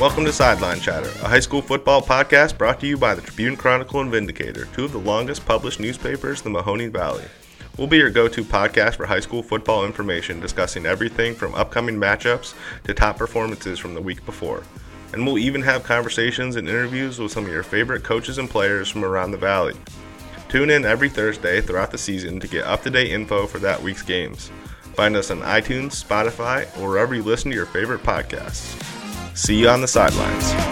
Welcome to Sideline Chatter, a high school football podcast brought to you by the Tribune Chronicle and Vindicator, two of the longest published newspapers in the Mahoning Valley. We'll be your go to podcast for high school football information, discussing everything from upcoming matchups to top performances from the week before. And we'll even have conversations and interviews with some of your favorite coaches and players from around the valley. Tune in every Thursday throughout the season to get up to date info for that week's games. Find us on iTunes, Spotify, or wherever you listen to your favorite podcasts. See you on the sidelines.